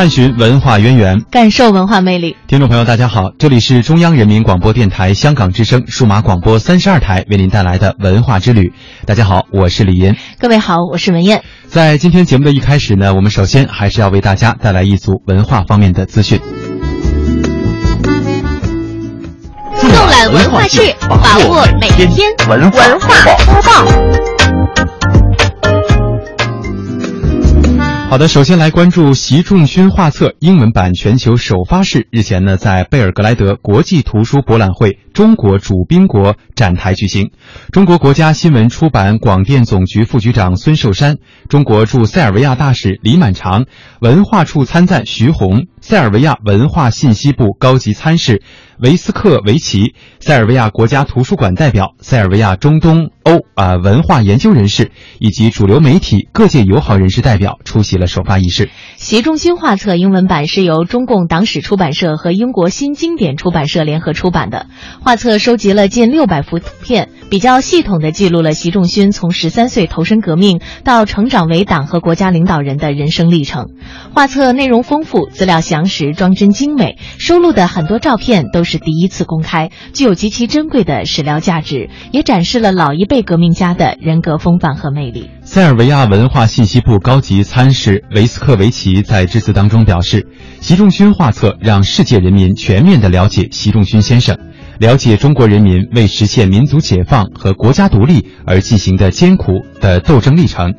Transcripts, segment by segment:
探寻文化渊源，感受文化魅力。听众朋友，大家好，这里是中央人民广播电台香港之声数码广播三十二台为您带来的文化之旅。大家好，我是李岩。各位好，我是文燕。在今天节目的一开始呢，我们首先还是要为大家带来一组文化方面的资讯。纵览文化事，把握每天文化播报。好的，首先来关注习仲勋画册英文版全球首发式，日前呢在贝尔格莱德国际图书博览会中国主宾国展台举行。中国国家新闻出版广电总局副局长孙寿山、中国驻塞尔维亚大使李满长、文化处参赞徐红、塞尔维亚文化信息部高级参事维斯克维奇、塞尔维亚国家图书馆代表、塞尔维亚中东欧啊、文化研究人士以及主流媒体各界友好人士代表出席了首发仪式。习中心画册英文版是由中共党史出版社和英国新经典出版社联合出版的。画册收集了近六百幅图片，比较系统地记录了习仲勋从十三岁投身革命到成长为党和国家领导人的人生历程。画册内容丰富，资料详实，装帧精美，收录的很多照片都是第一次公开，具有极其珍贵的史料价值，也展示了老一辈革命家的人格风范和魅力。塞尔维亚文化信息部高级参事维斯克维奇在致辞当中表示，习仲勋画册让世界人民全面地了解习仲勋先生，了解中国人民为实现民族解放和国家独立而进行的艰苦的斗争历程。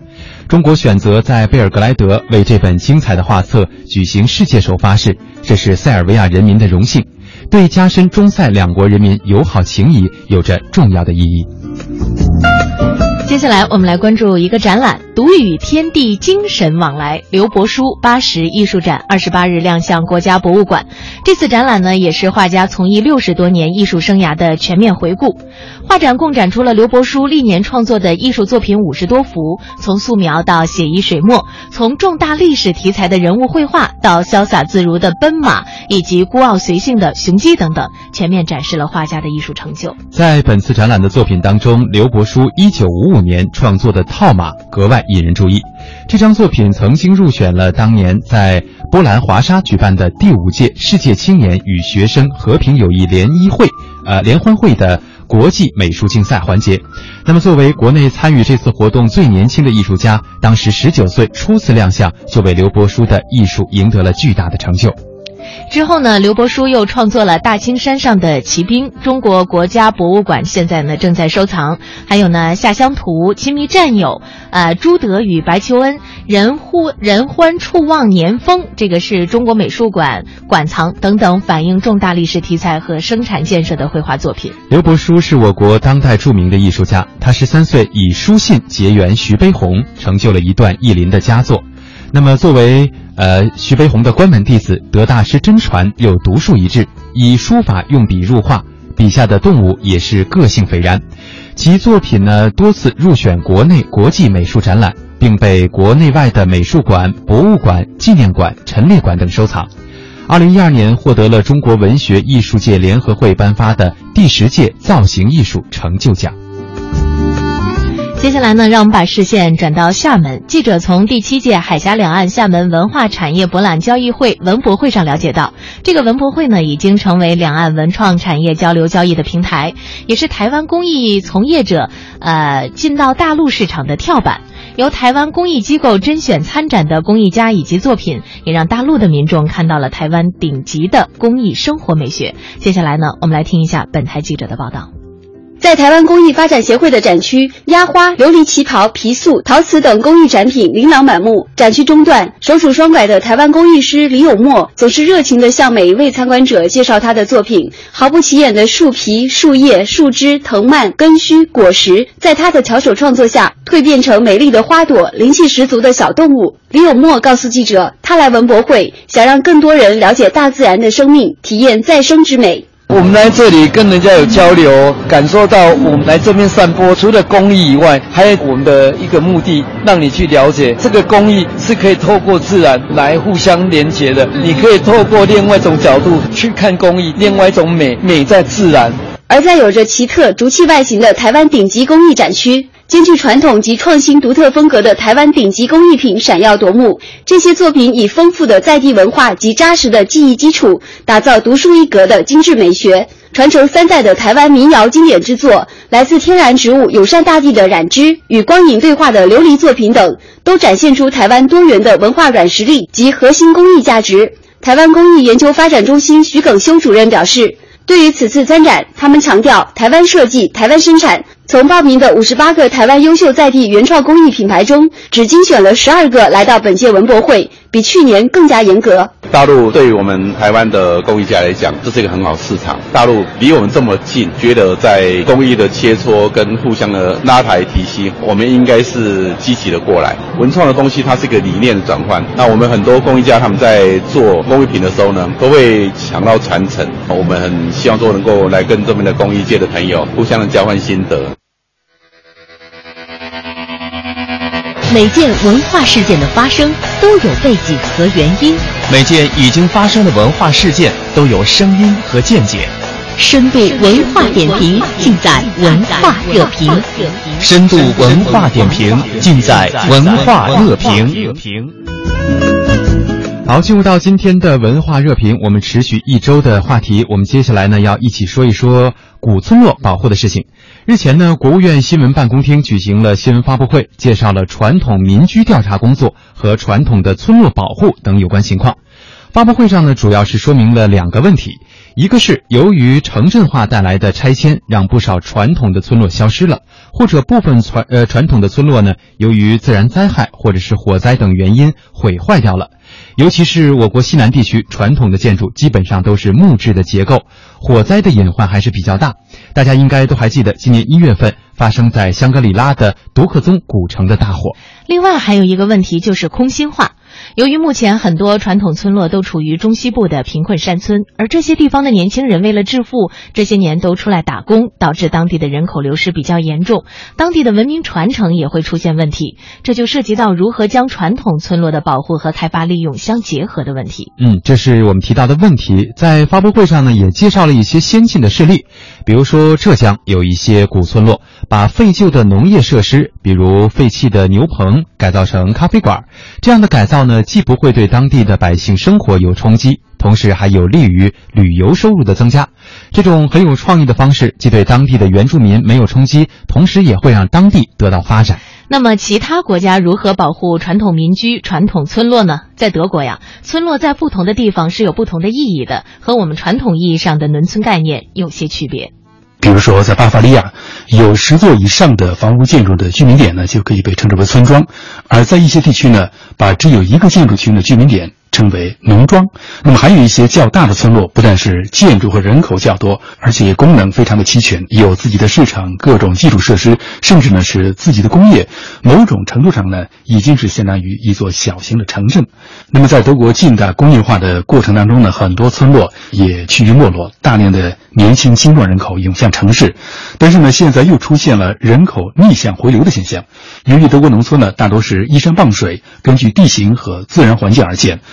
中国选择在贝尔格莱德为这本精彩的画册举行世界首发式，这是塞尔维亚人民的荣幸，对加深中塞两国人民友好情谊有着重要的意义。接下来，我们来关注一个展览《独与天地精神往来》刘伯书八十艺术展，二十八日亮相国家博物馆。这次展览呢，也是画家从艺六十多年艺术生涯的全面回顾。画展共展出了刘伯书历年创作的艺术作品五十多幅，从素描到写意水墨，从重大历史题材的人物绘画到潇洒自如的奔马，以及孤傲随性的雄鸡等等，全面展示了画家的艺术成就。在本次展览的作品当中，刘伯书一九五五年创作的《套马》格外引人注意。这张作品曾经入选了当年在波兰华沙举办的第五届世界青年与学生和平友谊联谊会，呃联欢会的国际美术竞赛环节。那么，作为国内参与这次活动最年轻的艺术家，当时十九岁初次亮相，就为刘伯舒的艺术赢得了巨大的成就。之后呢，刘伯舒又创作了《大青山上的骑兵》，中国国家博物馆现在呢正在收藏。还有呢，《下乡图》《亲密战友》呃，《朱德与白求恩》《人呼人欢处望年丰》，这个是中国美术馆馆藏等等，反映重大历史题材和生产建设的绘画作品。刘伯舒是我国当代著名的艺术家，他十三岁以书信结缘徐悲鸿，成就了一段意林的佳作。那么，作为呃徐悲鸿的关门弟子，得大师真传又独树一帜，以书法用笔入画，笔下的动物也是个性斐然。其作品呢多次入选国内、国际美术展览，并被国内外的美术馆、博物馆、纪念馆、陈列馆等收藏。二零一二年获得了中国文学艺术界联合会颁发的第十届造型艺术成就奖。接下来呢，让我们把视线转到厦门。记者从第七届海峡两岸厦门文化产业博览交易会文博会上了解到，这个文博会呢，已经成为两岸文创产业交流交易的平台，也是台湾工艺从业者呃进到大陆市场的跳板。由台湾公益机构甄选参展的工艺家以及作品，也让大陆的民众看到了台湾顶级的工艺生活美学。接下来呢，我们来听一下本台记者的报道。在台湾工艺发展协会的展区，压花、琉璃旗袍、皮塑、陶瓷等工艺展品琳琅满目。展区中段，手拄双拐的台湾工艺师李有墨总是热情地向每一位参观者介绍他的作品。毫不起眼的树皮、树叶、树枝、藤蔓、根须、果实，在他的巧手创作下，蜕变成美丽的花朵、灵气十足的小动物。李有墨告诉记者，他来文博会，想让更多人了解大自然的生命，体验再生之美。我们来这里跟人家有交流，感受到我们来这边散播，除了公益以外，还有我们的一个目的，让你去了解这个公益是可以透过自然来互相连接的。你可以透过另外一种角度去看公益，另外一种美，美在自然。而在有着奇特竹器外形的台湾顶级工艺展区。兼具传统及创新独特风格的台湾顶级工艺品闪耀夺目。这些作品以丰富的在地文化及扎实的技艺基础，打造独树一格的精致美学。传承三代的台湾民谣经典之作，来自天然植物友善大地的染织与光影对话的琉璃作品等，都展现出台湾多元的文化软实力及核心工艺价值。台湾工艺研究发展中心徐耿修主任表示。对于此次参展，他们强调台湾设计、台湾生产。从报名的五十八个台湾优秀在地原创工艺品牌中，只精选了十二个来到本届文博会，比去年更加严格。大陆对于我们台湾的工艺家来讲，这是一个很好市场。大陆离我们这么近，觉得在工艺的切磋跟互相的拉抬提携，我们应该是积极的过来。文创的东西，它是一个理念的转换。那我们很多工艺家他们在做工艺品的时候呢，都会想到传承。我们很希望说能够来跟这边的工艺界的朋友互相的交换心得。每件文化事件的发生都有背景和原因，每件已经发生的文化事件都有声音和见解。深度文化点评尽在文化热评。深度文化点评尽在文化热评。好，进入到今天的文化热评，我们持续一周的话题。我们接下来呢，要一起说一说古村落保护的事情。日前呢，国务院新闻办公厅举行了新闻发布会，介绍了传统民居调查工作和传统的村落保护等有关情况。发布会上呢，主要是说明了两个问题：一个是由于城镇化带来的拆迁，让不少传统的村落消失了，或者部分传呃传统的村落呢，由于自然灾害或者是火灾等原因毁坏掉了。尤其是我国西南地区，传统的建筑基本上都是木质的结构，火灾的隐患还是比较大。大家应该都还记得，今年一月份发生在香格里拉的独克宗古城的大火。另外还有一个问题就是空心化。由于目前很多传统村落都处于中西部的贫困山村，而这些地方的年轻人为了致富，这些年都出来打工，导致当地的人口流失比较严重，当地的文明传承也会出现问题。这就涉及到如何将传统村落的保护和开发利用相结合的问题。嗯，这是我们提到的问题。在发布会上呢，也介绍了一些先进的事例，比如说浙江有一些古村落，把废旧的农业设施，比如废弃的牛棚，改造成咖啡馆，这样的改造呢。既不会对当地的百姓生活有冲击，同时还有利于旅游收入的增加。这种很有创意的方式，既对当地的原住民没有冲击，同时也会让当地得到发展。那么，其他国家如何保护传统民居、传统村落呢？在德国呀，村落在不同的地方是有不同的意义的，和我们传统意义上的农村概念有些区别。比如说，在巴伐利亚，有十座以上的房屋建筑的居民点呢，就可以被称之为村庄；而在一些地区呢，把只有一个建筑群的居民点。称为农庄。那么还有一些较大的村落，不但是建筑和人口较多，而且功能非常的齐全，有自己的市场、各种基础设施，甚至呢是自己的工业。某种程度上呢，已经是相当于一座小型的城镇。那么在德国近代工业化的过程当中呢，很多村落也趋于没落，大量的年轻精壮人口涌向城市。但是呢，现在又出现了人口逆向回流的现象。由于德国农村呢大多是依山傍水，根据地形和自然环境而建。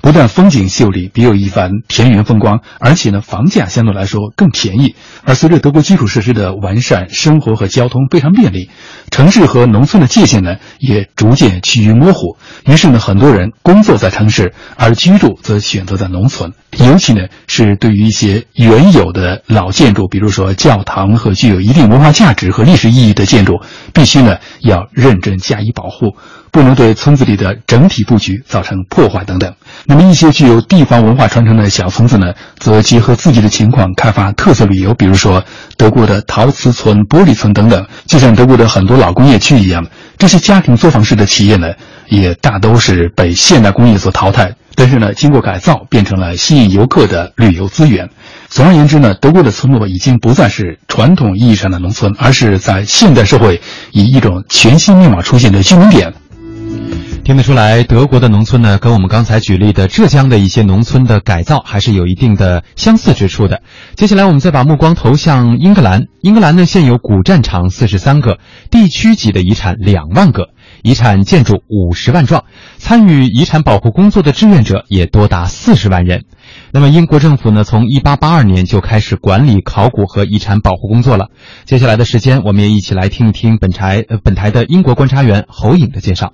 不但风景秀丽，别有一番田园风光，而且呢，房价相对来说更便宜。而随着德国基础设施的完善，生活和交通非常便利，城市和农村的界限呢也逐渐趋于模糊。于是呢，很多人工作在城市，而居住则选择在农村。尤其呢，是对于一些原有的老建筑，比如说教堂和具有一定文化价值和历史意义的建筑，必须呢要认真加以保护。不能对村子里的整体布局造成破坏等等。那么一些具有地方文化传承的小村子呢，则结合自己的情况开发特色旅游，比如说德国的陶瓷村、玻璃村等等。就像德国的很多老工业区一样，这些家庭作坊式的企业呢，也大都是被现代工业所淘汰。但是呢，经过改造，变成了吸引游客的旅游资源。总而言之呢，德国的村落已经不再是传统意义上的农村，而是在现代社会以一种全新面貌出现的居民点。听得出来，德国的农村呢，跟我们刚才举例的浙江的一些农村的改造还是有一定的相似之处的。接下来，我们再把目光投向英格兰。英格兰呢，现有古战场四十三个，地区级的遗产两万个，遗产建筑五十万幢，参与遗产保护工作的志愿者也多达四十万人。那么，英国政府呢，从一八八二年就开始管理考古和遗产保护工作了。接下来的时间，我们也一起来听一听本台呃本台的英国观察员侯颖的介绍。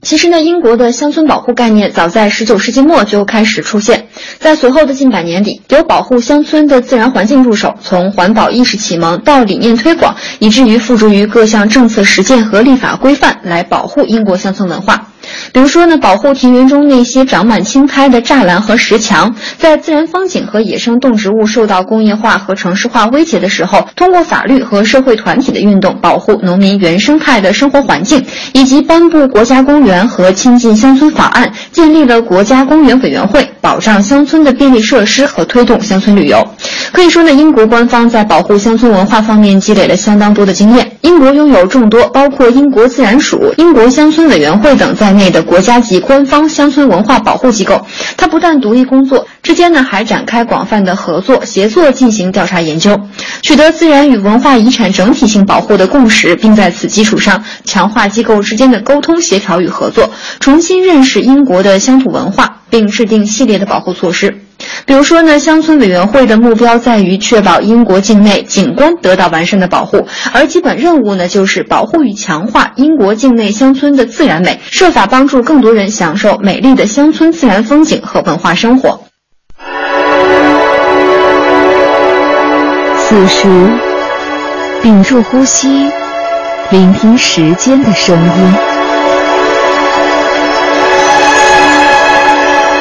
其实呢，英国的乡村保护概念早在十九世纪末就开始出现，在随后的近百年里，由保护乡村的自然环境入手，从环保意识启蒙到理念推广，以至于付诸于各项政策实践和立法规范，来保护英国乡村文化。比如说呢，保护庭园中那些长满青苔的栅栏和石墙，在自然风景和野生动植物受到工业化和城市化威胁的时候，通过法律和社会团体的运动，保护农民原生态的生活环境，以及颁布国家公园和亲近乡村法案，建立了国家公园委员会，保障乡村的便利设施和推动乡村旅游。可以说呢，英国官方在保护乡村文化方面积累了相当多的经验。英国拥有众多包括英国自然署、英国乡村委员会等在内的国家级官方乡村文化保护机构。它不但独立工作，之间呢还展开广泛的合作协作进行调查研究，取得自然与文化遗产整体性保护的共识，并在此基础上强化机构之间的沟通协调与合作，重新认识英国的乡土文化，并制定系列的保护措施。比如说呢，乡村委员会的目标在于确保英国境内景观得到完善的保护，而基本任务呢就是保护与强化英国境内乡村的自然美，设法帮助更多人享受美丽的乡村自然风景和文化生活。此时，屏住呼吸，聆听时间的声音。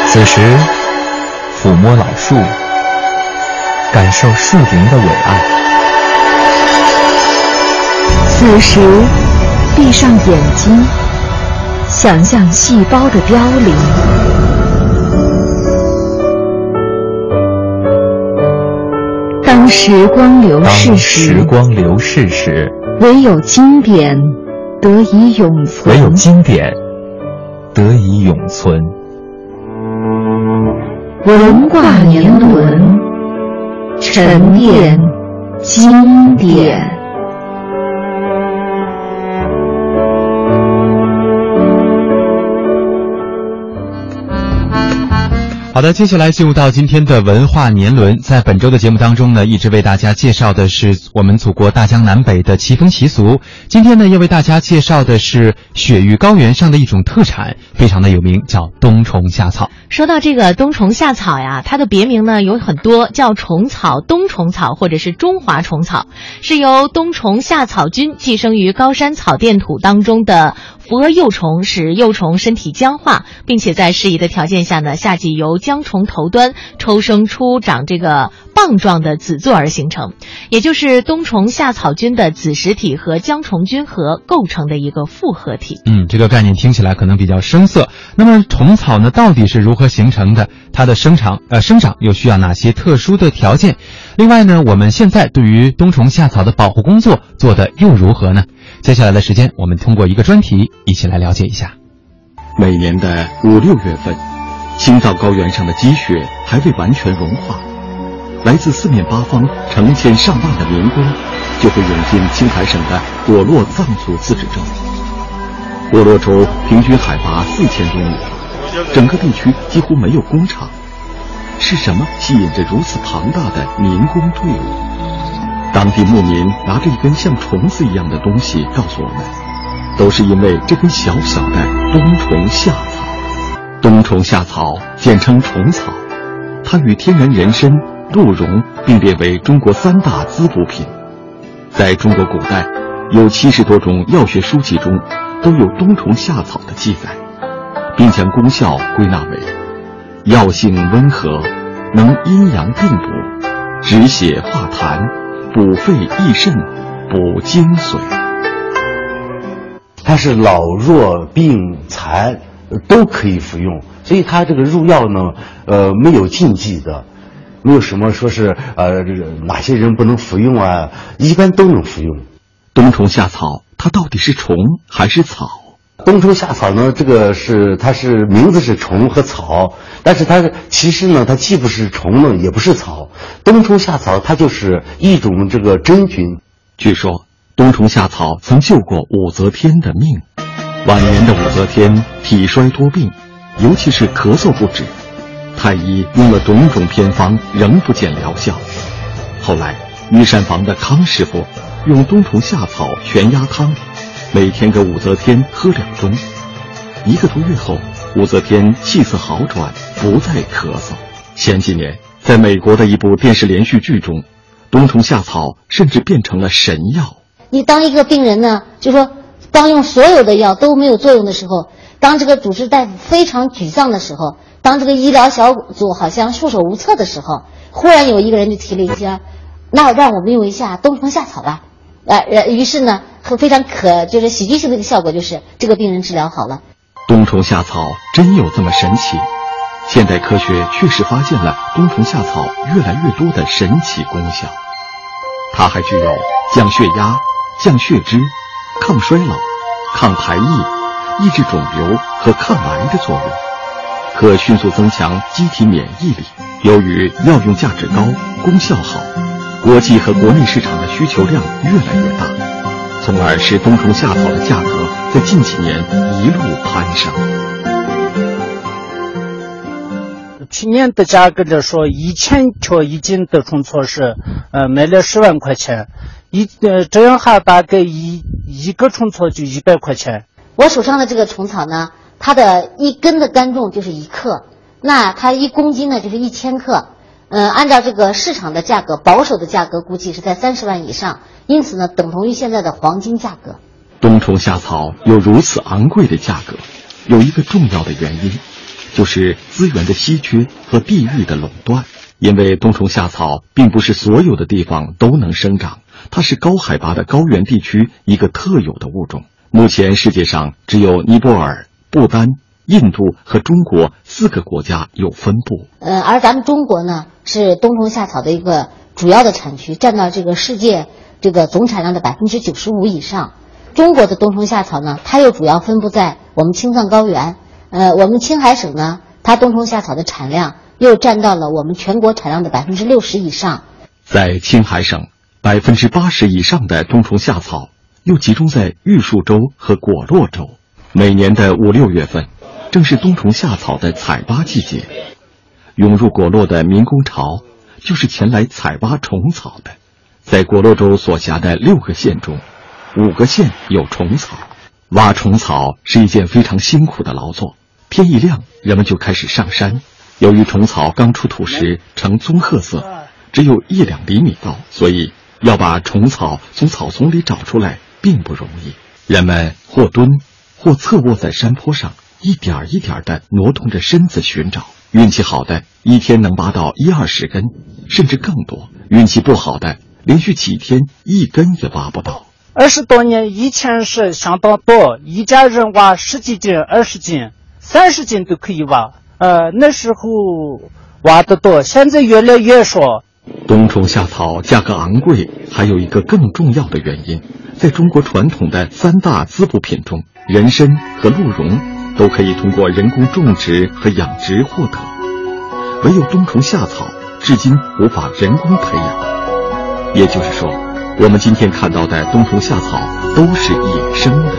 此时。抚摸老树，感受树林的伟岸。此时，闭上眼睛，想象细胞的凋零。当时光流逝时，时光流逝时，唯有经典得以永存。唯有经典得以永存。文化年轮，沉淀经典。好的，接下来进入到今天的文化年轮。在本周的节目当中呢，一直为大家介绍的是我们祖国大江南北的奇风习俗。今天呢，要为大家介绍的是雪域高原上的一种特产，非常的有名，叫冬虫夏草。说到这个冬虫夏草呀，它的别名呢有很多，叫虫草、冬虫草或者是中华虫草，是由冬虫夏草菌寄生于高山草甸土当中的。扶额幼虫使幼虫身体僵化，并且在适宜的条件下呢，夏季由僵虫头端抽生出长这个棒状的子座而形成，也就是冬虫夏草菌的子实体和僵虫菌核构成的一个复合体。嗯，这个概念听起来可能比较生涩。那么虫草呢，到底是如和形成的？它的生长呃生长又需要哪些特殊的条件？另外呢，我们现在对于冬虫夏草的保护工作做的又如何呢？接下来的时间，我们通过一个专题一起来了解一下。每年的五六月份，青藏高原上的积雪还未完全融化，来自四面八方成千上万的民工就会涌进青海省的果洛藏族自治州。果洛州平均海拔四千多米，整个地区几乎没有工厂。是什么吸引着如此庞大的民工队伍？当地牧民拿着一根像虫子一样的东西，告诉我们，都是因为这根小小的冬虫夏草。冬虫夏草简称虫草，它与天然人参、鹿茸并列为中国三大滋补品。在中国古代，有七十多种药学书籍中都有冬虫夏草的记载，并将功效归纳为：药性温和，能阴阳并补，止血化痰。补肺益肾，补精髓。它是老弱病残都可以服用，所以它这个入药呢，呃，没有禁忌的，没有什么说是呃哪些人不能服用啊，一般都能服用。冬虫夏草它到底是虫还是草？冬虫夏草呢，这个是它是名字是虫和草，但是它其实呢，它既不是虫呢，也不是草。冬虫夏草它就是一种这个真菌。据说冬虫夏草曾救过武则天的命。晚年的武则天体衰多病，尤其是咳嗽不止，太医用了种种偏方，仍不见疗效。后来御膳房的康师傅用冬虫夏草全鸭汤。每天给武则天喝两盅，一个多月后，武则天气色好转，不再咳嗽。前几年，在美国的一部电视连续剧中，冬虫夏草甚至变成了神药。你当一个病人呢，就说当用所有的药都没有作用的时候，当这个主治大夫非常沮丧的时候，当这个医疗小组好像束手无策的时候，忽然有一个人就提了一下，那让我们用一下冬虫夏草吧。呃，于是呢，很非常可就是喜剧性的一个效果，就是这个病人治疗好了。冬虫夏草真有这么神奇？现代科学确实发现了冬虫夏草越来越多的神奇功效。它还具有降血压、降血脂、抗衰老、抗排异、抑制肿瘤和抗癌的作用，可迅速增强机体免疫力。由于药用价值高，功效好。国际和国内市场的需求量越来越大，从而使冬虫夏草的价格在近几年一路攀升。去年的价格来说，一千条一斤的虫草是呃卖了十万块钱，一呃这样哈大概一一个虫草就一百块钱。我手上的这个虫草呢，它的一根的干重就是一克，那它一公斤呢就是一千克。嗯，按照这个市场的价格，保守的价格估计是在三十万以上，因此呢，等同于现在的黄金价格。冬虫夏草有如此昂贵的价格，有一个重要的原因，就是资源的稀缺和地域的垄断。因为冬虫夏草并不是所有的地方都能生长，它是高海拔的高原地区一个特有的物种。目前世界上只有尼泊尔、不丹。印度和中国四个国家有分布，呃，而咱们中国呢是冬虫夏草的一个主要的产区，占到这个世界这个总产量的百分之九十五以上。中国的冬虫夏草呢，它又主要分布在我们青藏高原，呃，我们青海省呢，它冬虫夏草的产量又占到了我们全国产量的百分之六十以上。在青海省，百分之八十以上的冬虫夏草又集中在玉树州和果洛州。每年的五六月份。正是冬虫夏草的采挖季节，涌入果洛的民工潮，就是前来采挖虫草的。在果洛州所辖的六个县中，五个县有虫草。挖虫草是一件非常辛苦的劳作。天一亮，人们就开始上山。由于虫草刚出土时呈棕褐色，只有一两厘米高，所以要把虫草从草丛里找出来并不容易。人们或蹲，或侧卧在山坡上。一点一点的挪动着身子寻找，运气好的一天能挖到一二十根，甚至更多；运气不好的，连续几天一根也挖不到。二十多年以前是相当多，一家人挖十几斤、二十斤、三十斤都可以挖。呃，那时候挖得多，现在越来越少。冬虫夏草价格昂贵，还有一个更重要的原因，在中国传统的三大滋补品中，人参和鹿茸。都可以通过人工种植和养殖获得，唯有冬虫夏草至今无法人工培养。也就是说，我们今天看到的冬虫夏草都是野生的。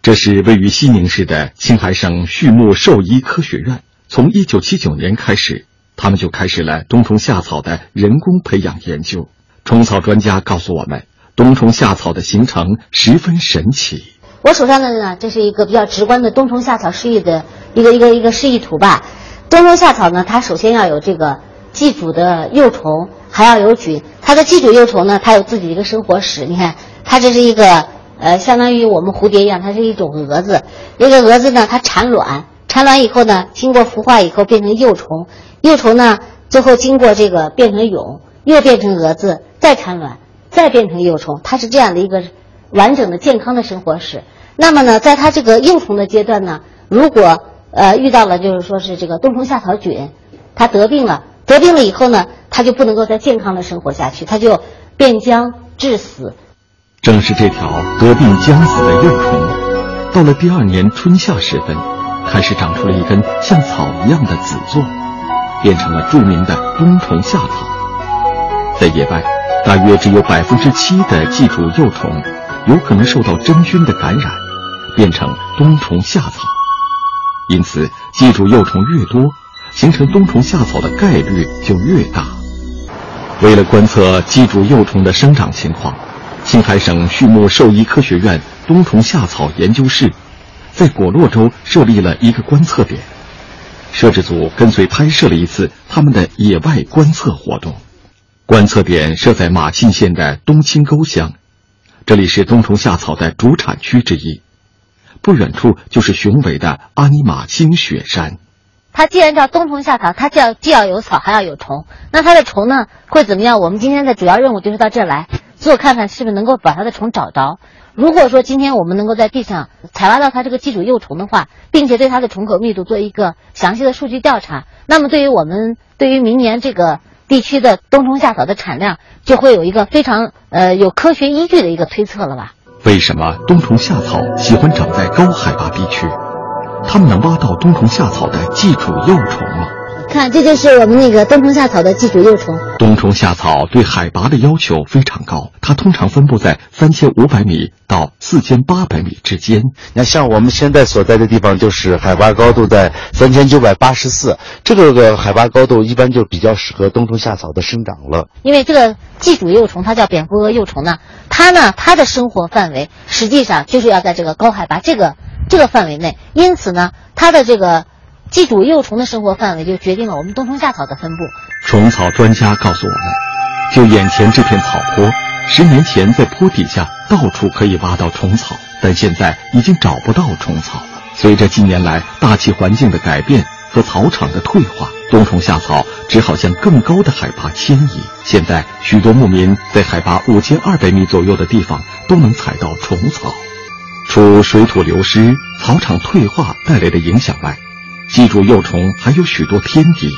这是位于西宁市的青海省畜牧兽医科学院，从一九七九年开始，他们就开始了冬虫夏草的人工培养研究。虫草专家告诉我们，冬虫夏草的形成十分神奇。我手上的呢，这是一个比较直观的冬虫夏草示意的一个一个一个示意图吧。冬虫夏草呢，它首先要有这个寄主的幼虫，还要有菌。它的寄主幼虫呢，它有自己的一个生活史。你看，它这是一个呃，相当于我们蝴蝶一样，它是一种蛾子。这个蛾子呢，它产卵，产卵以后呢，经过孵化以后变成幼虫，幼虫呢，最后经过这个变成蛹，又变成蛾子，再产卵，再变成幼虫。它是这样的一个。完整的健康的生活史。那么呢，在它这个幼虫的阶段呢，如果呃遇到了就是说是这个冬虫夏草菌，它得病了，得病了以后呢，它就不能够再健康的生活下去，它就变僵致死。正是这条得病将死的幼虫，到了第二年春夏时分，开始长出了一根像草一样的子座，变成了著名的冬虫夏草。在野外，大约只有百分之七的寄主幼虫有可能受到真菌的感染，变成冬虫夏草。因此，寄主幼虫越多，形成冬虫夏草的概率就越大。为了观测寄主幼虫的生长情况，青海省畜牧兽医科学院冬虫夏草研究室在果洛州设立了一个观测点。摄制组跟随拍摄了一次他们的野外观测活动。观测点设在马沁县的东青沟乡，这里是冬虫夏草的主产区之一。不远处就是雄伟的阿尼玛星雪山。它既然叫冬虫夏草，它既要既要有草，还要有虫。那它的虫呢，会怎么样？我们今天的主要任务就是到这来做，看看是不是能够把它的虫找着。如果说今天我们能够在地上采挖到它这个寄主幼虫的话，并且对它的虫口密度做一个详细的数据调查，那么对于我们对于明年这个地区的冬虫夏草的产量，就会有一个非常呃有科学依据的一个推测了吧。为什么冬虫夏草喜欢长在高海拔地区？它们能挖到冬虫夏草的寄主幼虫吗？看，这就是我们那个冬虫夏草的寄主幼虫。冬虫夏草对海拔的要求非常高，它通常分布在三千五百米到四千八百米之间。那像我们现在所在的地方，就是海拔高度在三千九百八十四，这个个海拔高度一般就比较适合冬虫夏草的生长了。因为这个寄主幼虫，它叫蝙蝠蛾幼虫呢，它呢，它的生活范围实际上就是要在这个高海拔这个这个范围内，因此呢，它的这个。寄主幼虫的生活范围就决定了我们冬虫夏草的分布。虫草专家告诉我们，就眼前这片草坡，十年前在坡底下到处可以挖到虫草，但现在已经找不到虫草了。随着近年来大气环境的改变和草场的退化，冬虫夏草只好向更高的海拔迁移。现在许多牧民在海拔五千二百米左右的地方都能采到虫草。除水土流失、草场退化带来的影响外，寄主幼虫还有许多天敌，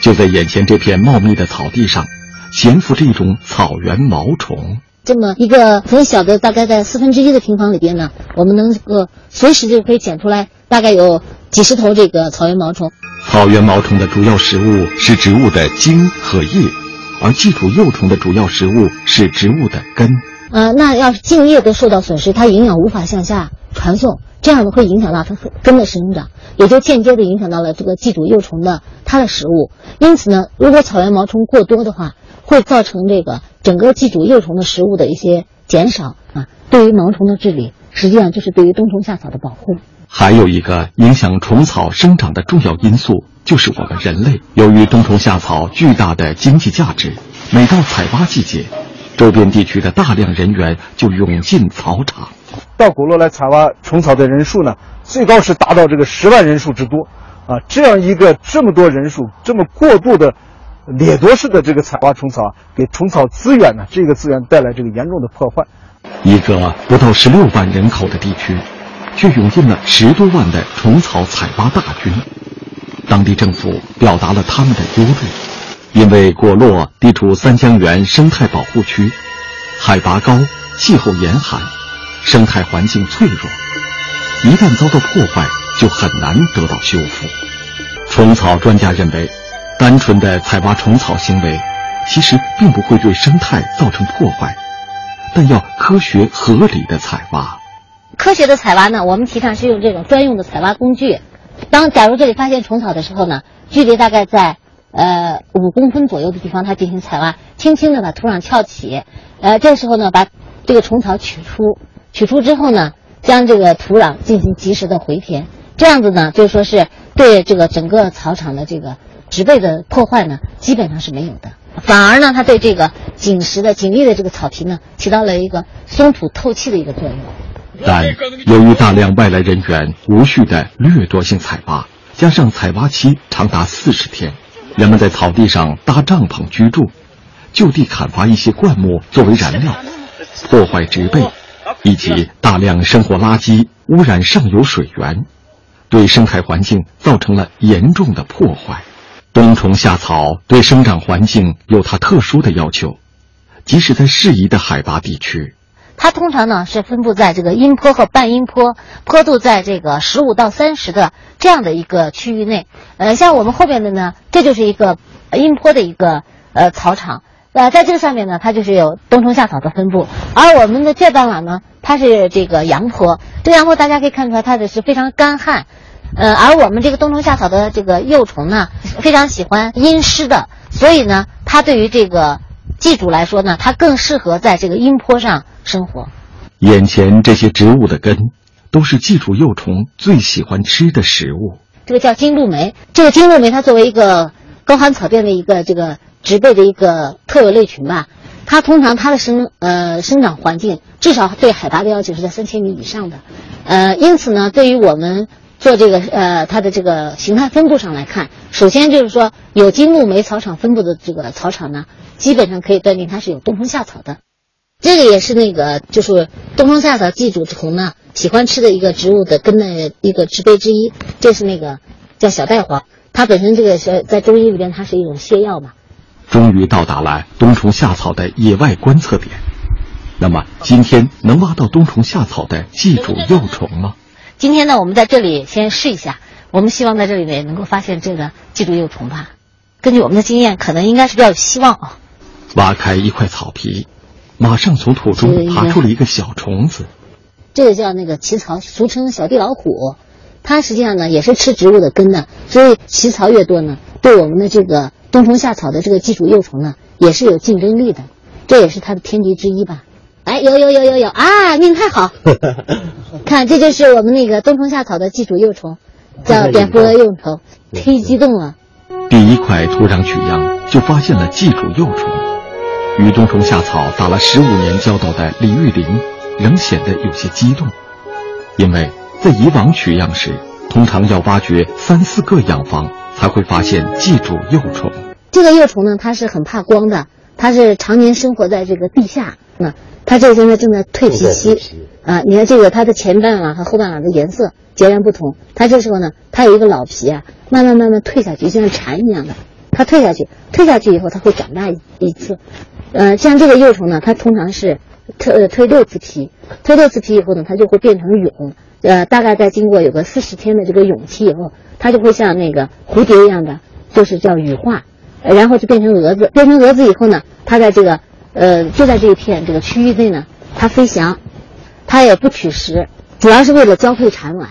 就在眼前这片茂密的草地上，潜伏着一种草原毛虫。这么一个很小的，大概在四分之一的平方里边呢，我们能够随时就可以捡出来，大概有几十头这个草原毛虫。草原毛虫的主要食物是植物的茎和叶，而寄主幼虫的主要食物是植物的根。呃，那要是茎叶都受到损失，它营养无法向下传送。这样呢，会影响到它根的生长，也就间接的影响到了这个寄主幼虫的它的食物。因此呢，如果草原毛虫过多的话，会造成这个整个寄主幼虫的食物的一些减少啊。对于毛虫的治理，实际上就是对于冬虫夏草的保护。还有一个影响虫草生长的重要因素，就是我们人类。由于冬虫夏草巨大的经济价值，每到采挖季节，周边地区的大量人员就涌进草场。到果洛来采挖虫草的人数呢，最高是达到这个十万人数之多，啊，这样一个这么多人数，这么过度的掠夺式的这个采挖虫草，给虫草资源呢，这个资源带来这个严重的破坏。一个不到十六万人口的地区，却涌进了十多万的虫草采挖大军。当地政府表达了他们的忧虑，因为果洛地处三江源生态保护区，海拔高，气候严寒。生态环境脆弱，一旦遭到破坏，就很难得到修复。虫草专家认为，单纯的采挖虫草行为，其实并不会对生态造成破坏，但要科学合理的采挖。科学的采挖呢，我们提倡是用这种专用的采挖工具。当假如这里发现虫草的时候呢，距离大概在呃五公分左右的地方，它进行采挖，轻轻的把土壤撬起，呃，这时候呢，把这个虫草取出。取出之后呢，将这个土壤进行及时的回填，这样子呢，就说是对这个整个草场的这个植被的破坏呢，基本上是没有的。反而呢，它对这个紧实的、紧密的这个草皮呢，起到了一个松土透气的一个作用。但由于大量外来人员无序的掠夺性采挖，加上采挖期长达四十天，人们在草地上搭帐篷居住，就地砍伐一些灌木作为燃料，破坏植被。以及大量生活垃圾污染上游水源，对生态环境造成了严重的破坏。冬虫夏草对生长环境有它特殊的要求，即使在适宜的海拔地区，它通常呢是分布在这个阴坡和半阴坡，坡度在这个十五到三十的这样的一个区域内。呃，像我们后边的呢，这就是一个阴坡的一个呃草场。呃，在这个上面呢，它就是有冬虫夏草的分布，而我们的这半瓦呢，它是这个阳坡。这个阳坡大家可以看出来，它的是非常干旱。呃，而我们这个冬虫夏草的这个幼虫呢，非常喜欢阴湿的，所以呢，它对于这个寄主来说呢，它更适合在这个阴坡上生活。眼前这些植物的根，都是寄主幼虫最喜欢吃的食物。这个叫金露梅，这个金露梅它作为一个高寒草甸的一个这个。植被的一个特有类群吧，它通常它的生呃生长环境至少对海拔的要求是在三千米以上的，呃，因此呢，对于我们做这个呃它的这个形态分布上来看，首先就是说有金木梅草场分布的这个草场呢，基本上可以断定它是有冬虫夏草的，这个也是那个就是冬虫夏草寄主虫呢喜欢吃的一个植物的根的一个植被之一，这是那个叫小带黄，它本身这个是在中医里边它是一种泻药嘛。终于到达了冬虫夏草的野外观测点，那么今天能挖到冬虫夏草的寄主幼虫吗？今天呢，我们在这里先试一下，我们希望在这里呢能够发现这个寄主幼虫吧。根据我们的经验，可能应该是比较有希望啊。挖开一块草皮，马上从土中爬出了一个小虫子。这个叫那个奇草，俗称小地老虎，它实际上呢也是吃植物的根的，所以奇草越多呢，对我们的这个。冬虫夏草的这个寄主幼虫呢，也是有竞争力的，这也是它的天敌之一吧？哎，有有有有有啊，命太好！看，这就是我们那个冬虫夏草的寄主幼虫，叫蝙蝠蛾幼虫，忒激动了。第一块土壤取样就发现了寄主幼虫，与冬虫夏草打了十五年交道的李玉林，仍显得有些激动，因为在以往取样时，通常要挖掘三四个样房。才会发现寄主幼虫。这个幼虫呢，它是很怕光的，它是常年生活在这个地下。那它这个现在正在蜕皮期啊！你看这个它的前半拉和后半拉的颜色截然不同。它这时候呢，它有一个老皮啊，慢慢慢慢退下去，就像蝉一样的。它退下去，退下去以后，它会长大一一次。呃，像这个幼虫呢，它通常是蜕蜕六次皮，蜕六次皮以后呢，它就会变成蛹。呃，大概在经过有个四十天的这个蛹期以后。它就会像那个蝴蝶一样的，就是叫羽化，然后就变成蛾子。变成蛾子以后呢，它在这个呃，就在这一片这个区域内呢，它飞翔，它也不取食，主要是为了交配产卵。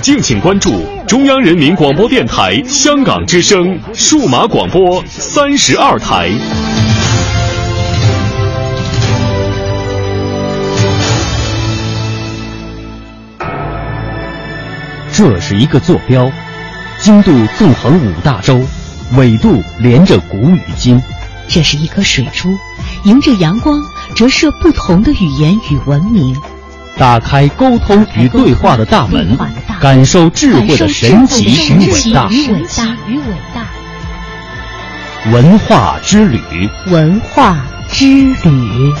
敬请关注中央人民广播电台香港之声数码广播三十二台。这是一个坐标，经度纵横五大洲。纬度连着古与今，这是一颗水珠，迎着阳光折射不同的语言与文明。打开沟通与对话的大门，感受智慧的神奇与伟大。文化之旅，文化之旅。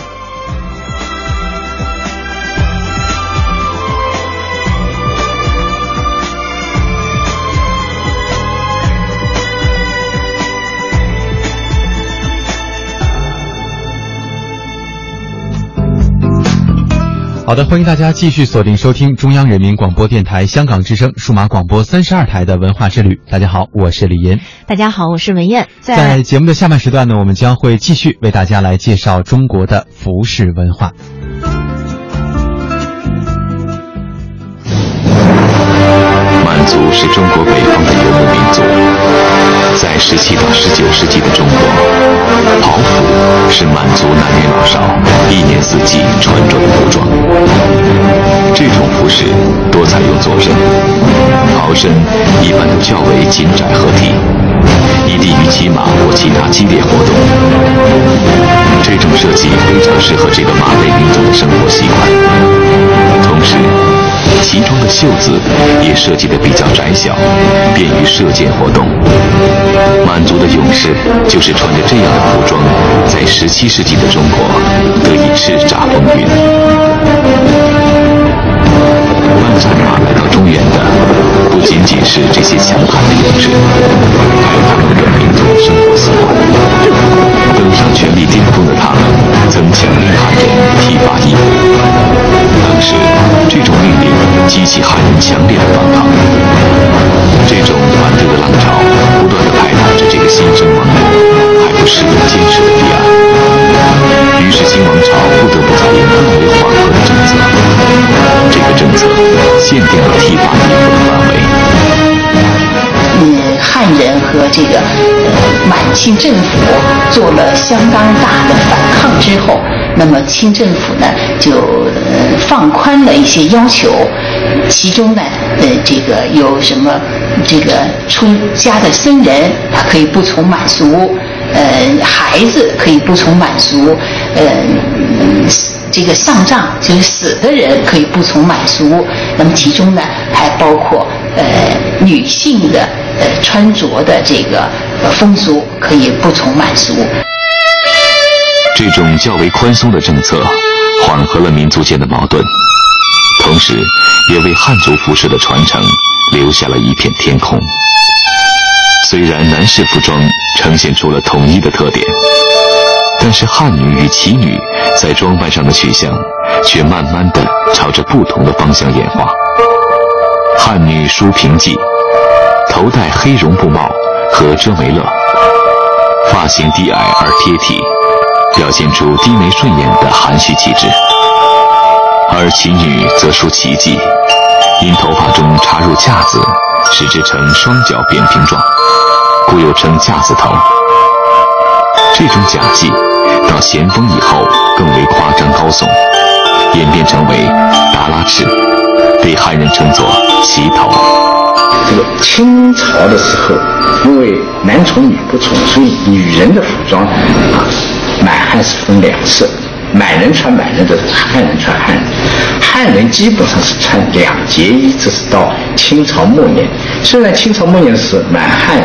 好的，欢迎大家继续锁定收听中央人民广播电台香港之声数码广播三十二台的文化之旅。大家好，我是李岩。大家好，我是文艳。在节目的下半时段呢，我们将会继续为大家来介绍中国的服饰文化。满族是中国北方的游牧民族，在十七到十九世纪的中国，袍服是满族男女老少一年四季穿着的服装。这种服饰多采用坐身，袍身一般都较为紧窄合体，以利于骑马或其他激烈活动。这种设计非常适合这个马背民族的生活习惯，同时。其中的袖子也设计的比较窄小，便于射箭活动。满族的勇士就是穿着这样的服装，在十七世纪的中国得以叱咤风云。万战马来到中原的，不仅仅是这些强悍的勇士，还有他们的民族生活习惯。登上权力顶峰的他们，曾强令汉人剃发易服。当时，这种命令激起汉人强烈的反抗。这种反对的浪潮不断的拍打着这个新生王国还不十分坚实的堤岸。于是，新王朝不得不采用更为缓和的政策。这个政策限定了剃发衣服的范围。汉人和这个呃满清政府做了相当大的反抗之后。那么清政府呢，就呃放宽了一些要求，其中呢，呃，这个有什么，这个出家的僧人他可以不从满俗，呃，孩子可以不从满俗，呃，这个上葬就是死的人可以不从满俗，那么其中呢，还包括呃女性的呃穿着的这个风俗可以不从满俗。这种较为宽松的政策，缓和了民族间的矛盾，同时也为汉族服饰的传承留下了一片天空。虽然男士服装呈现出了统一的特点，但是汉女与齐女在装扮上的取向却慢慢的朝着不同的方向演化。汉女梳平髻，头戴黑绒布帽和遮眉勒，发型低矮而贴体。表现出低眉顺眼的含蓄气质，而齐女则梳奇髻，因头发中插入架子，使之呈双角扁平状，故又称架子头。这种假髻到咸丰以后更为夸张高耸，演变成为达拉翅，被汉人称作旗头。这个清朝的时候，因为男从女不从，所以女人的服装啊。满汉是分两色，满人穿满人的，汉人穿汉人。汉人基本上是穿两节衣，这是到清朝末年。虽然清朝末年的时满汉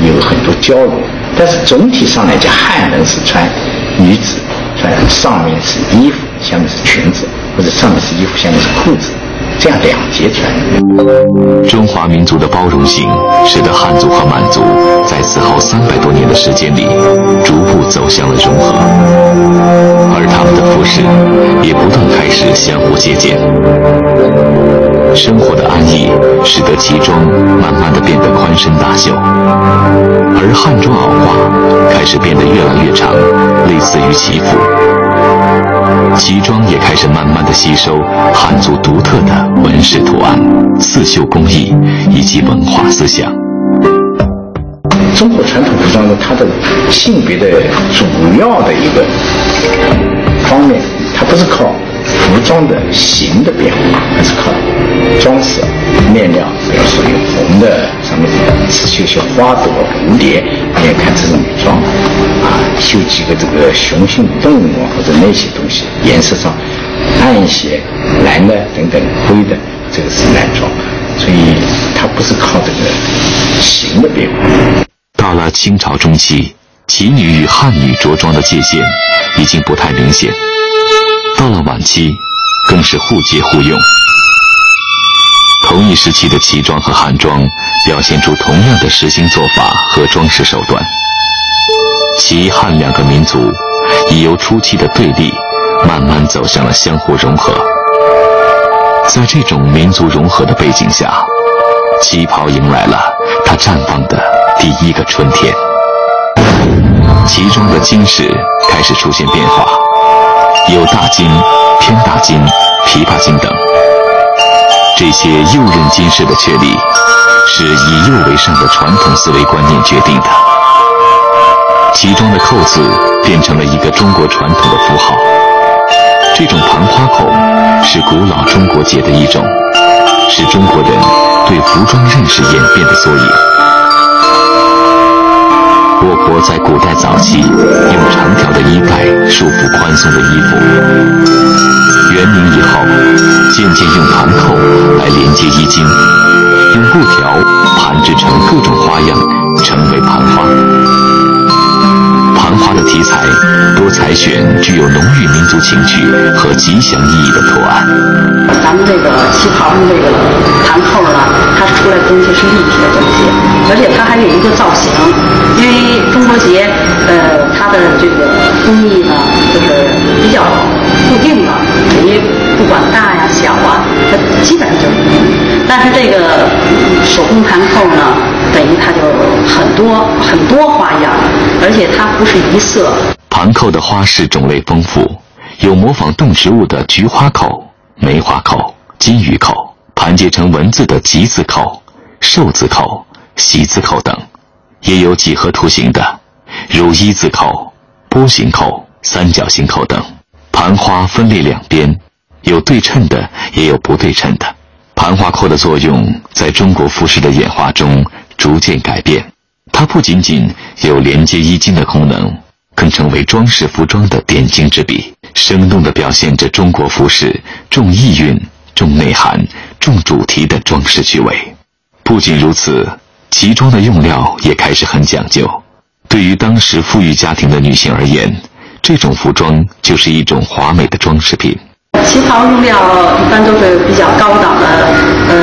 有很多交流，但是总体上来讲，汉人是穿女子穿上面是衣服，下面是裙子，或者上面是衣服，下面是裤子。这样两截穿。中华民族的包容性，使得汉族和满族在此后三百多年的时间里，逐步走向了融合，而他们的服饰也不断开始相互借鉴。生活的安逸，使得旗装慢慢的变得宽身大袖，而汉装袄褂开始变得越来越长，类似于旗服。旗装也开始慢慢的吸收汉族独特的纹饰图案、刺绣工艺以及文化思想。中国传统服装呢，它的性别的主要的一个方面，它不是靠服装的形的变化，还是靠装饰、面料，比如说用红的，上面刺绣些花朵、蝴蝶，你也看这种女装。啊绣几个这个雄性动物或者那些东西，颜色上暗一些，蓝的等等，灰的，这个是男装，所以它不是靠这个形的变化。到了清朝中期，旗女与汉女着装的界限已经不太明显；到了晚期，更是互借互用。同一时期的旗装和汉装，表现出同样的实心做法和装饰手段。齐汉两个民族已由初期的对立，慢慢走向了相互融合。在这种民族融合的背景下，旗袍迎来了它绽放的第一个春天。其中的金饰开始出现变化，有大金、偏大金、琵琶金等。这些右刃金饰的确立，是以右为上的传统思维观念决定的。其中的扣子变成了一个中国传统的符号。这种盘花扣是古老中国结的一种，是中国人对服装认识演变的缩影。我国在古代早期用长条的衣带束缚宽松的衣服，元明以后渐渐用盘扣来连接衣襟，用布条盘制成各种花样，成为盘花。的题材多采选具有浓郁民族情趣和吉祥意义的图案。咱们这个旗袍的这个盘扣呢，它出来的东西是立体的东西，而且它还有一个造型。因为中国结，呃，它的这个工艺呢，就是比较固定的，等于不管大呀小啊，它基本上就是。但是这个手工盘扣呢，等于它就很多很多花样，而且它不是。一色盘扣的花式种类丰富，有模仿动植物的菊花扣、梅花扣、金鱼扣，盘结成文字的吉字扣、寿字扣、喜字扣等；也有几何图形的，如一字扣、波形扣、三角形扣等。盘花分列两边，有对称的，也有不对称的。盘花扣的作用在中国服饰的演化中逐渐改变。它不仅仅有连接衣襟的功能，更成为装饰服装的点睛之笔，生动地表现着中国服饰重意蕴、重内涵、重主题的装饰趣味。不仅如此，旗装的用料也开始很讲究。对于当时富裕家庭的女性而言，这种服装就是一种华美的装饰品。旗袍用料一般都是比较高档的，呃，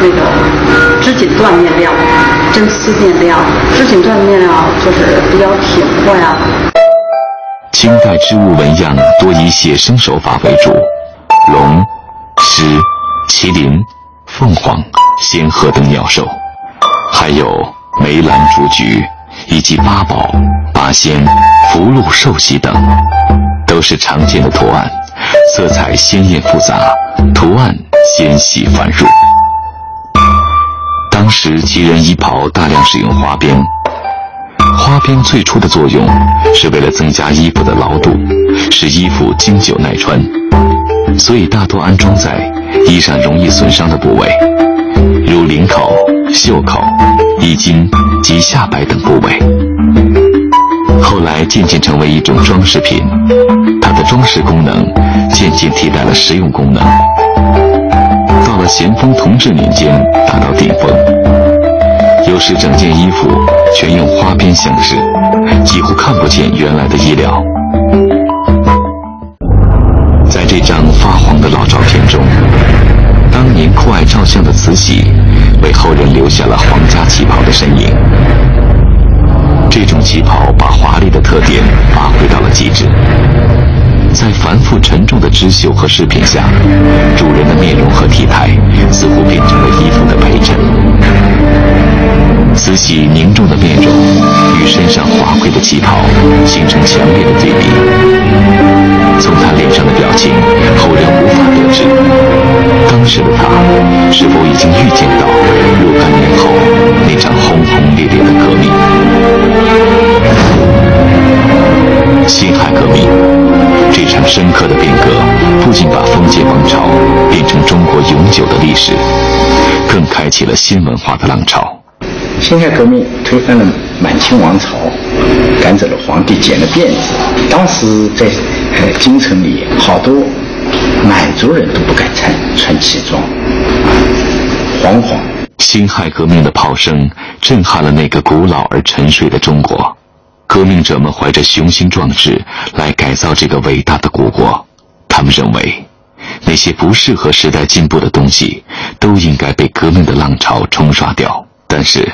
那个织锦缎面料。真丝面料、织锦缎面料就是比较挺阔呀。清代织物纹样多以写生手法为主，龙、狮、麒麟、凤凰、仙鹤等鸟兽，还有梅兰竹菊，以及八宝、八仙、福禄寿喜等，都是常见的图案，色彩鲜艳复杂，图案纤细繁缛。当时旗人衣袍大量使用花边，花边最初的作用是为了增加衣服的牢度，使衣服经久耐穿，所以大多安装在衣上容易损伤的部位，如领口、袖口、衣襟及下摆等部位。后来渐渐成为一种装饰品，装饰功能渐渐替代了实用功能。到了咸丰同治年间，达到顶峰，有时整件衣服全用花边镶饰，几乎看不见原来的衣料。在这张发黄的老照片中，当年酷爱照相的慈禧，为后人留下了皇家旗袍的身影。这种旗袍把华丽的特点发挥到了极致，在繁复沉重的织绣和饰品下，主人的面容和体态似乎变成了衣服的陪衬。慈禧凝重的面容与身上华贵的旗袍形成强烈的对比。从她脸上的表情，后人无法得知当时的她是否已经预见到永久的历史，更开启了新文化的浪潮。辛亥革命推翻了满清王朝，赶走了皇帝，剪了辫子。当时在呃京城里，好多满族人都不敢穿穿旗装，惶惶。辛亥革命的炮声震撼了那个古老而沉睡的中国。革命者们怀着雄心壮志来改造这个伟大的古国，他们认为，那些不适合时代进步的东西都应该被革命的浪潮冲刷掉。但是，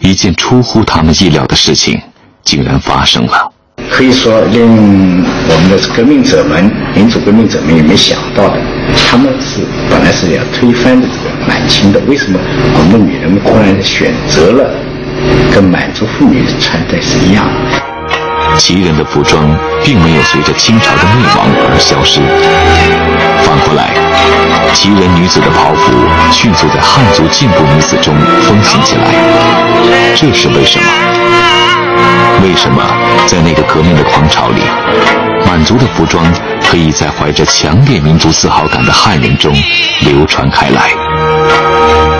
一件出乎他们意料的事情竟然发生了。可以说，令我们的革命者们、民主革命者们也没想到的，他们是本来是要推翻的这个满清的，为什么我们的女人们突然选择了？跟满族妇女的穿戴是一样的。旗人的服装并没有随着清朝的灭亡而消失，反过来，旗人女子的袍服迅速在汉族进步女子中风行起来。这是为什么？为什么在那个革命的狂潮里，满族的服装可以在怀着强烈民族自豪感的汉人中流传开来？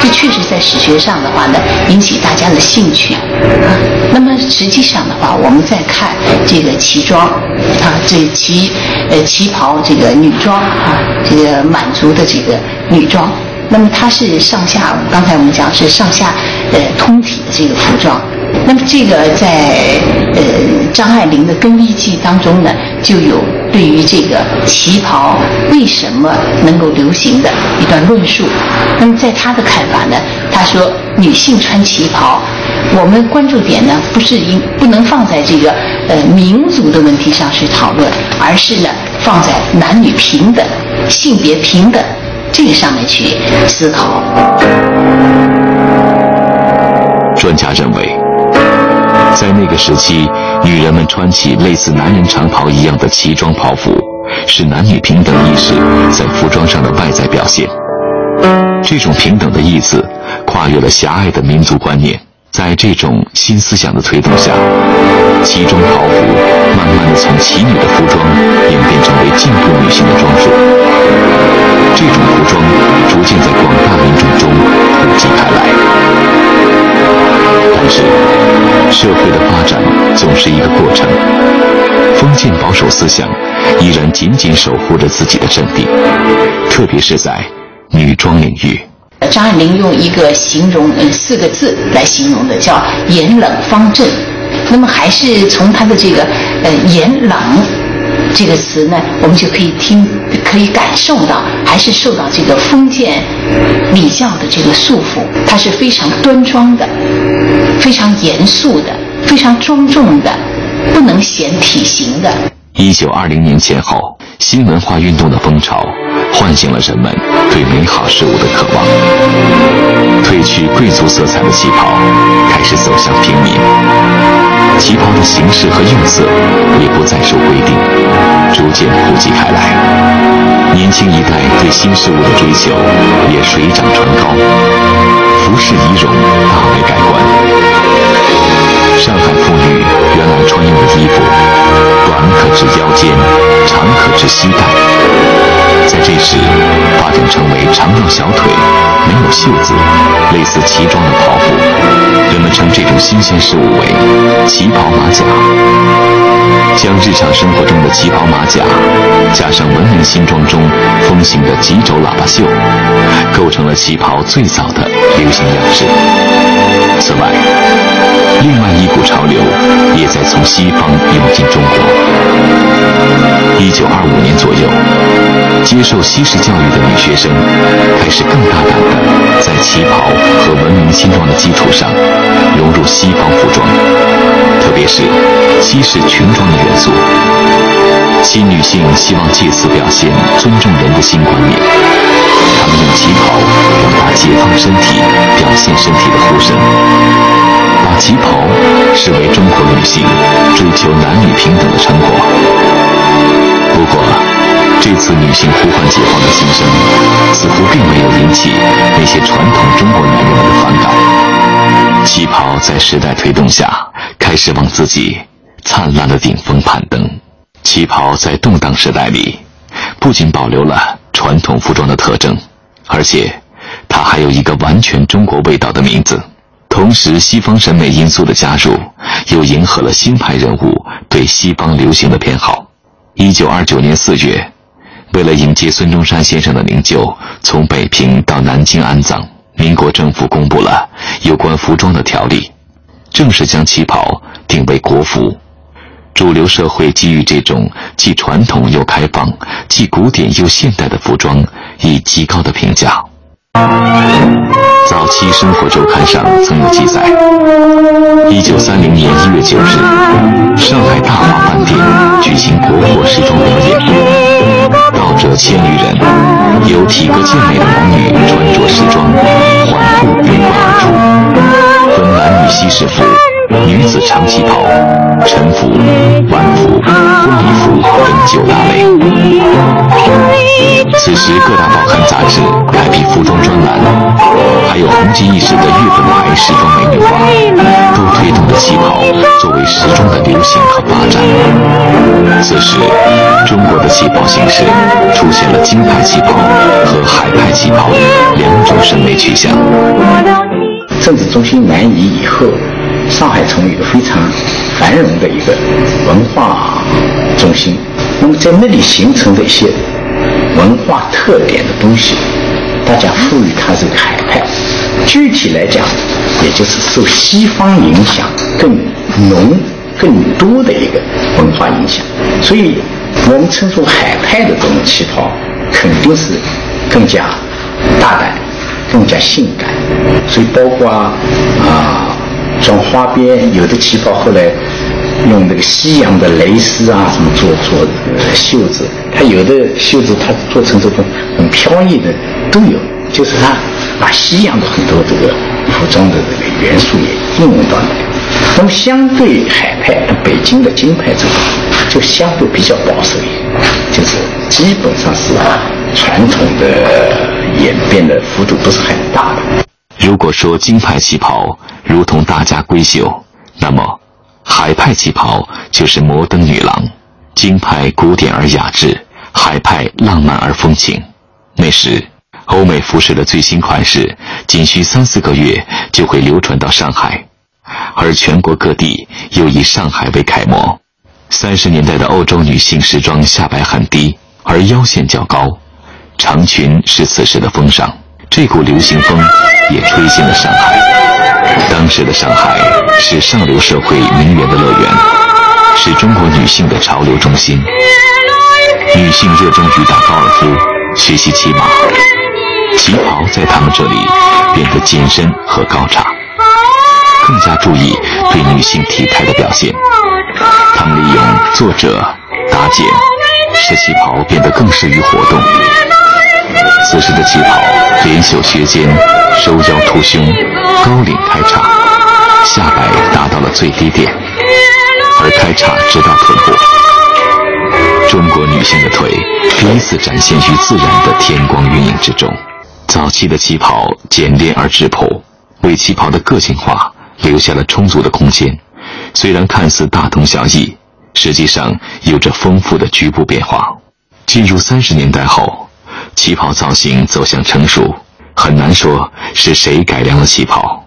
这确实在史学上的话呢，引起大家的兴趣啊。那么实际上的话，我们再看这个旗装啊，这旗呃旗袍这个女装啊，这个满族的这个女装，那么它是上下，刚才我们讲是上下呃通体的这个服装。那么这个在呃张爱玲的《更衣记》当中呢，就有对于这个旗袍为什么能够流行的一段论述。那么在他的看法呢，他说女性穿旗袍，我们关注点呢不是应不能放在这个呃民族的问题上去讨论，而是呢放在男女平等、性别平等这个上面去思考。专家认为。在那个时期，女人们穿起类似男人长袍一样的奇装袍服，是男女平等意识在服装上的外在表现。这种平等的意思，跨越了狭隘的民族观念。在这种新思想的推动下，旗装袍服慢慢的从奇女的服装演变成为进步女性的装束。这种服装逐渐在广大民众中普及开来。但是，社会的发展总是一个过程。封建保守思想依然紧紧守护着自己的阵地，特别是在女装领域。张爱玲用一个形容，呃，四个字来形容的，叫“严冷方正”。那么，还是从她的这个，呃，“严冷”这个词呢，我们就可以听，可以感受到，还是受到这个封建礼教的这个束缚。它是非常端庄的。非常严肃的，非常庄重的，不能显体型的。一九二零年前后，新文化运动的风潮，唤醒了人们对美好事物的渴望。褪去贵族色彩的旗袍，开始走向平民。旗袍的形式和用色，也不再受规定，逐渐普及开来。年轻一代对新事物的追求，也水涨船高。服饰仪容大为改观。上海妇女原来穿用的衣服，短可至腰间，长可至膝盖，在这时发展成为长到小腿，没有袖子，类似旗装的袍服。人们称这种新鲜事物为旗袍马甲。将日常生活中的旗袍马甲，加上文明新装中风行的及肘喇叭袖，构成了旗袍最早的流行样式。此外，另外一股潮流也在从西方涌进中国。一九二五年左右，接受西式教育的女学生开始更大胆地在旗袍和文明新装的基础上融入西方服装，特别是西式裙装的元素。新女性希望借此表现尊重人的新观念，他们用旗袍表达解放身体、表现身体的呼声，把旗袍视为中国女性追求男女平等的成果。不过，这次女性呼唤解放的心声，似乎并没有引起那些传统中国男人们的反感。旗袍在时代推动下，开始往自己灿烂的顶峰攀登。旗袍在动荡时代里，不仅保留了传统服装的特征，而且它还有一个完全中国味道的名字。同时，西方审美因素的加入，又迎合了新派人物对西方流行的偏好。一九二九年四月，为了迎接孙中山先生的灵柩从北平到南京安葬，民国政府公布了有关服装的条例，正式将旗袍定为国服。主流社会给予这种既传统又开放、既古典又现代的服装以极高的评价。早期《生活周刊》上曾有记载：一九三零年一月九日，上海大华饭店举行国货时装表演，到者千余人，由体格健美的男女穿着时装，缓步并轨而出，分男女西式服。女子长旗袍、晨服、晚服、婚礼服等九大类。此时各大报刊杂志开辟服装专栏，还有红极一时的月本牌时装美女画，都推动着旗袍作为时装的流行和发展。此时，中国的旗袍形式出现了京派旗袍和海派旗袍两种审美取向。政治中心南移以后。上海成为一个非常繁荣的一个文化中心，那么在那里形成的一些文化特点的东西，大家赋予它是海派。具体来讲，也就是受西方影响更浓、更多的一个文化影响。所以，我们称作海派的这种旗袍，肯定是更加大胆、更加性感。所以，包括啊。装花边，有的旗袍后来用那个西洋的蕾丝啊，什么做做袖子，它有的袖子它做成这种很飘逸的都有，就是它把西洋的很多这个服装的这个元素也应用到里。那么相对海派，北京的京派这种就相对比较保守一点，就是基本上是传统的演变的幅度不是很大的。如果说京派旗袍如同大家闺秀，那么海派旗袍就是摩登女郎。京派古典而雅致，海派浪漫而风情。那时，欧美服饰的最新款式仅需三四个月就会流传到上海，而全国各地又以上海为楷模。三十年代的欧洲女性时装下摆很低，而腰线较高，长裙是此时的风尚。这股流行风也吹进了上海。当时的上海是上流社会名媛的乐园，是中国女性的潮流中心。女性热衷于打高尔夫、学习骑马，旗袍在她们这里变得紧身和高叉，更加注意对女性体态的表现。她们利用坐褶、打茧，使旗袍变得更适于活动。此时的旗袍连袖削肩，收腰凸胸，高领开叉，下摆达到了最低点，而开叉直到臀部。中国女性的腿第一次展现于自然的天光云影之中。早期的旗袍简练而质朴，为旗袍的个性化留下了充足的空间。虽然看似大同小异，实际上有着丰富的局部变化。进入三十年代后。旗袍造型走向成熟，很难说是谁改良了旗袍。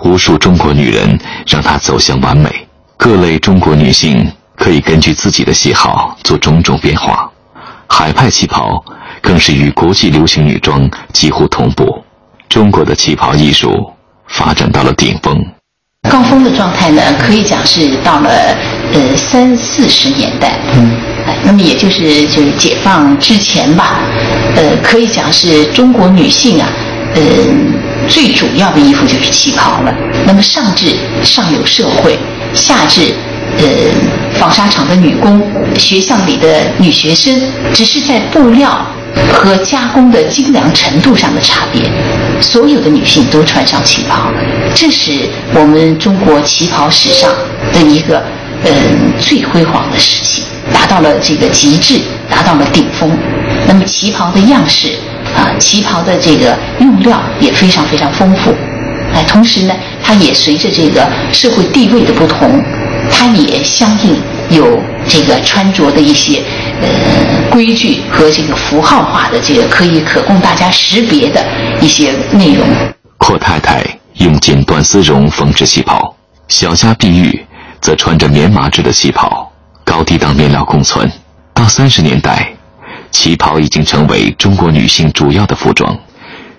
无数中国女人让它走向完美。各类中国女性可以根据自己的喜好做种种变化。海派旗袍更是与国际流行女装几乎同步。中国的旗袍艺术发展到了顶峰。高峰的状态呢，可以讲是到了呃三四十年代，嗯，那么也就是就是解放之前吧，呃，可以讲是中国女性啊，呃，最主要的衣服就是旗袍了。那么上至上流社会，下至呃纺纱厂的女工、学校里的女学生，只是在布料和加工的精良程度上的差别。所有的女性都穿上旗袍，这是我们中国旗袍史上的一个嗯最辉煌的时期，达到了这个极致，达到了顶峰。那么旗袍的样式啊，旗袍的这个用料也非常非常丰富。哎，同时呢，它也随着这个社会地位的不同，它也相应有这个穿着的一些。呃，规矩和这个符号化的这个可以可供大家识别的一些内容。阔太太用锦缎丝绒缝制旗袍，小家碧玉则穿着棉麻质的旗袍，高低档面料共存。到三十年代，旗袍已经成为中国女性主要的服装。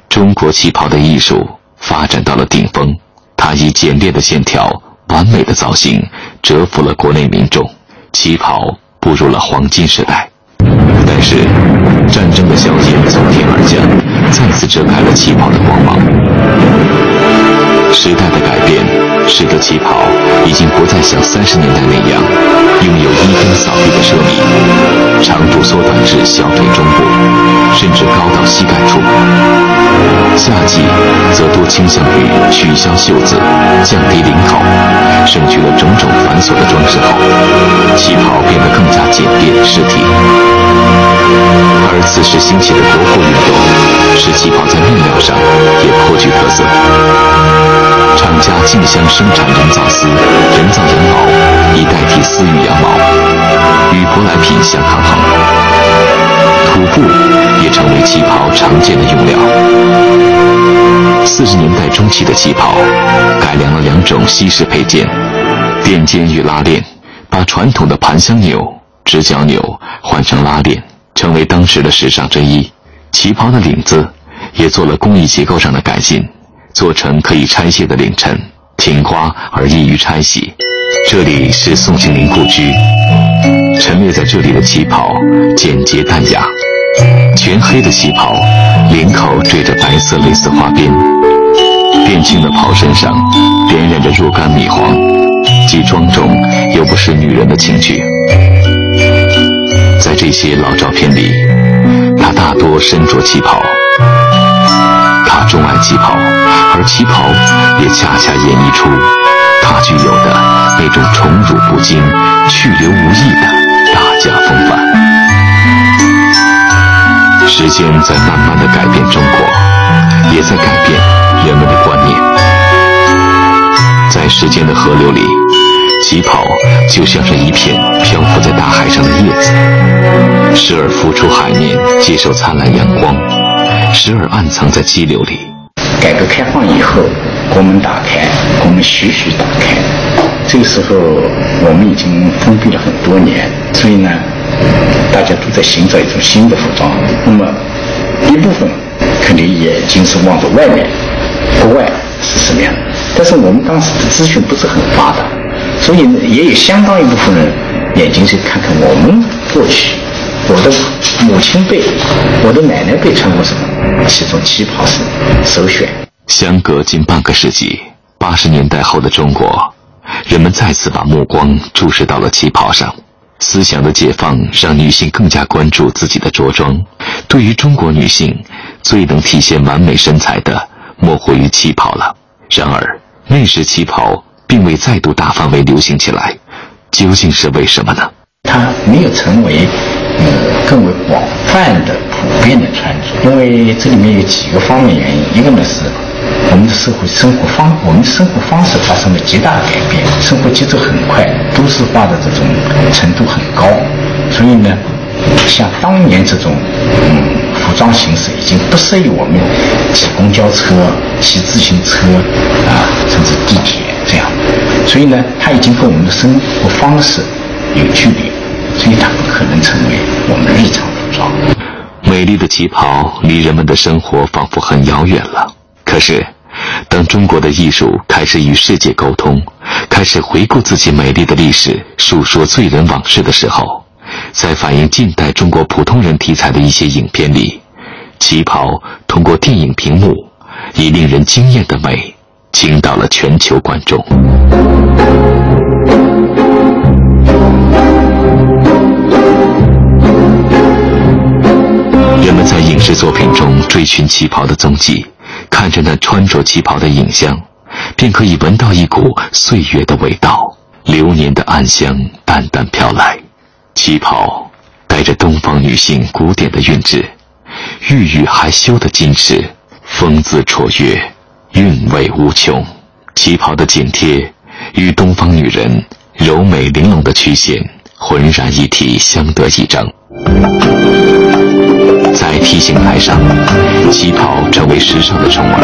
中国旗袍的艺术发展到了顶峰，它以简练的线条、完美的造型折服了国内民众。旗袍。步入了黄金时代，但是战争的硝烟从天而降，再次遮开了旗袍的光芒。时代的改变使得旗袍已经不再像三十年代那样拥有一根扫地的奢靡，长度缩短至小腿中部，甚至高到膝盖处。夏季则多倾向于取消袖子，降低领口，省去了种种繁琐的装饰后，旗袍变得更加简便实体。而此时兴起的国货运动，使旗袍在面料上也颇具特色。厂家竞相生产人造丝、人造羊毛，以代替丝与羊毛，与舶来品相抗衡。土布也成为旗袍常见的用料。四十年代中期的旗袍，改良了两种西式配件：垫肩与拉链，把传统的盘香钮、直角钮换成拉链。成为当时的时尚之一。旗袍的领子也做了工艺结构上的改进，做成可以拆卸的领衬，挺刮而易于拆洗。这里是宋庆龄故居，陈列在这里的旗袍简洁淡雅，全黑的旗袍，领口缀着白色蕾丝花边，变青的袍身上点染着若干米黄，既庄重又不失女人的情趣。一些老照片里，他大多身着旗袍。他钟爱旗袍，而旗袍也恰恰演绎出他具有的那种宠辱不惊、去留无意的大家风范。时间在慢慢的改变中国，也在改变人们的观念。在时间的河流里。旗袍就像是一片漂浮在大海上的叶子，时而浮出海面接受灿烂阳光，时而暗藏在激流里。改革开放以后，国门打开，国门徐徐打开。这个时候，我们已经封闭了很多年，所以呢，大家都在寻找一种新的服装。那么，一部分肯定眼睛是望着外面，国外是什么样？但是我们当时的资讯不是很发达。所以也有相当一部分人眼睛去看看我们过去，我的母亲辈、我的奶奶辈穿过什么，其中旗袍是首选。相隔近半个世纪，八十年代后的中国，人们再次把目光注视到了旗袍上。思想的解放让女性更加关注自己的着装。对于中国女性，最能体现完美身材的，莫过于旗袍了。然而那时旗袍。并未再度大范围流行起来，究竟是为什么呢？它没有成为呃更为广泛的普遍的穿着，因为这里面有几个方面原因。一个呢是我们的社会生活方，我们的生活方式发生了极大的改变，生活节奏很快，都市化的这种程度很高，所以呢，像当年这种嗯服装形式已经不适宜我们挤公交车、骑自行车啊，甚至地铁。这样，所以呢，它已经跟我们的生活方式有距离，所以它不可能成为我们日常服装。美丽的旗袍离人们的生活仿佛很遥远了。可是，当中国的艺术开始与世界沟通，开始回顾自己美丽的历史，述说罪人往事的时候，在反映近代中国普通人题材的一些影片里，旗袍通过电影屏幕，以令人惊艳的美，倾倒了全球观众。人们在影视作品中追寻旗袍的踪迹，看着那穿着旗袍的影像，便可以闻到一股岁月的味道，流年的暗香淡淡飘来。旗袍带着东方女性古典的韵致，郁郁还休的矜持，风姿绰约，韵味无穷。旗袍的紧贴与东方女人柔美玲珑的曲线浑然一体，相得益彰。在 T 形台上，旗袍成为时尚的宠儿；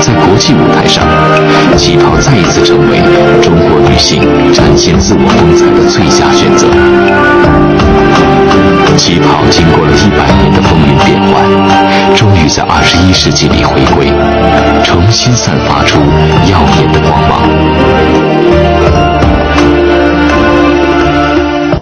在国际舞台上，旗袍再一次成为中国女性展现自我风采的最佳选择。旗袍经过了一百年的风云变幻，终于在二十一世纪里回归，重新散发出耀眼的光芒。